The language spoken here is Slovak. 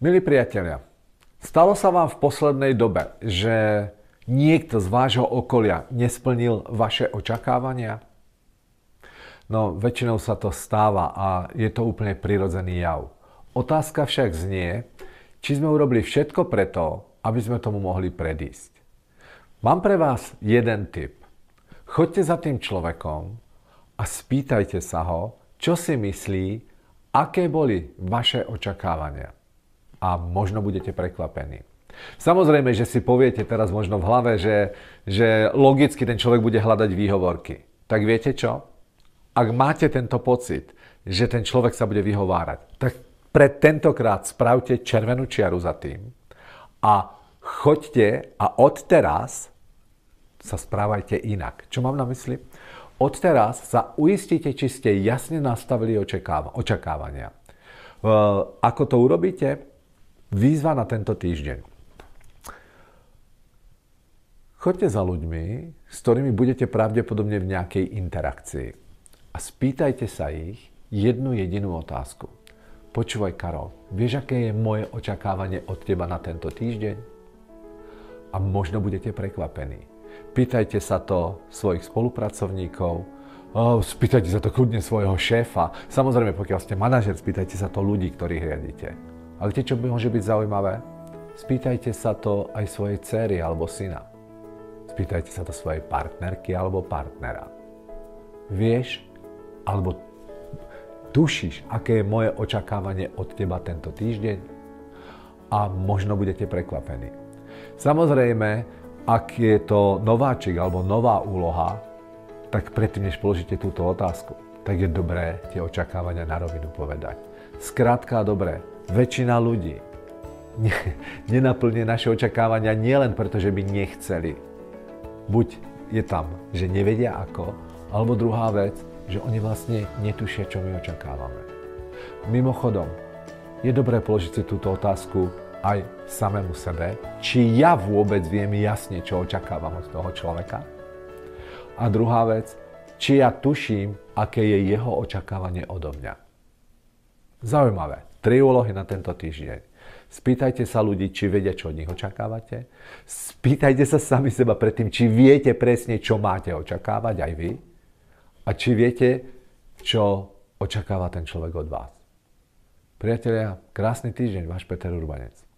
Milí priatelia, stalo sa vám v poslednej dobe, že niekto z vášho okolia nesplnil vaše očakávania? No, väčšinou sa to stáva a je to úplne prirodzený jav. Otázka však znie, či sme urobili všetko preto, aby sme tomu mohli predísť. Mám pre vás jeden tip. Choďte za tým človekom a spýtajte sa ho, čo si myslí, aké boli vaše očakávania a možno budete prekvapení. Samozrejme, že si poviete teraz možno v hlave, že, že logicky ten človek bude hľadať výhovorky. Tak viete čo? Ak máte tento pocit, že ten človek sa bude vyhovárať, tak pre tentokrát spravte červenú čiaru za tým a choďte a odteraz sa správajte inak. Čo mám na mysli? Odteraz sa uistite, či ste jasne nastavili očakávania. Ako to urobíte? Výzva na tento týždeň. Choďte za ľuďmi, s ktorými budete pravdepodobne v nejakej interakcii a spýtajte sa ich jednu jedinú otázku. Počúvaj, Karol, vieš, aké je moje očakávanie od teba na tento týždeň? A možno budete prekvapení. Pýtajte sa to svojich spolupracovníkov, spýtajte sa to kľudne svojho šéfa. Samozrejme, pokiaľ ste manažer, spýtajte sa to ľudí, ktorých riadite. Ale viete, čo môže byť zaujímavé? Spýtajte sa to aj svojej cery alebo syna. Spýtajte sa to svojej partnerky alebo partnera. Vieš, alebo tušíš, aké je moje očakávanie od teba tento týždeň? A možno budete prekvapení. Samozrejme, ak je to nováčik alebo nová úloha, tak predtým, než položíte túto otázku, tak je dobré tie očakávania na rovinu povedať. Skrátka dobré, väčšina ľudí nenaplne naše očakávania nielen preto, že by nechceli. Buď je tam, že nevedia ako, alebo druhá vec, že oni vlastne netušia, čo my očakávame. Mimochodom, je dobré položiť si túto otázku aj samému sebe, či ja vôbec viem jasne, čo očakávam od toho človeka. A druhá vec, či ja tuším, aké je jeho očakávanie odo mňa. Zaujímavé. Tri úlohy na tento týždeň. Spýtajte sa ľudí, či vedia, čo od nich očakávate. Spýtajte sa sami seba predtým, či viete presne, čo máte očakávať aj vy. A či viete, čo očakáva ten človek od vás. Priatelia, krásny týždeň, váš Peter Urbanec.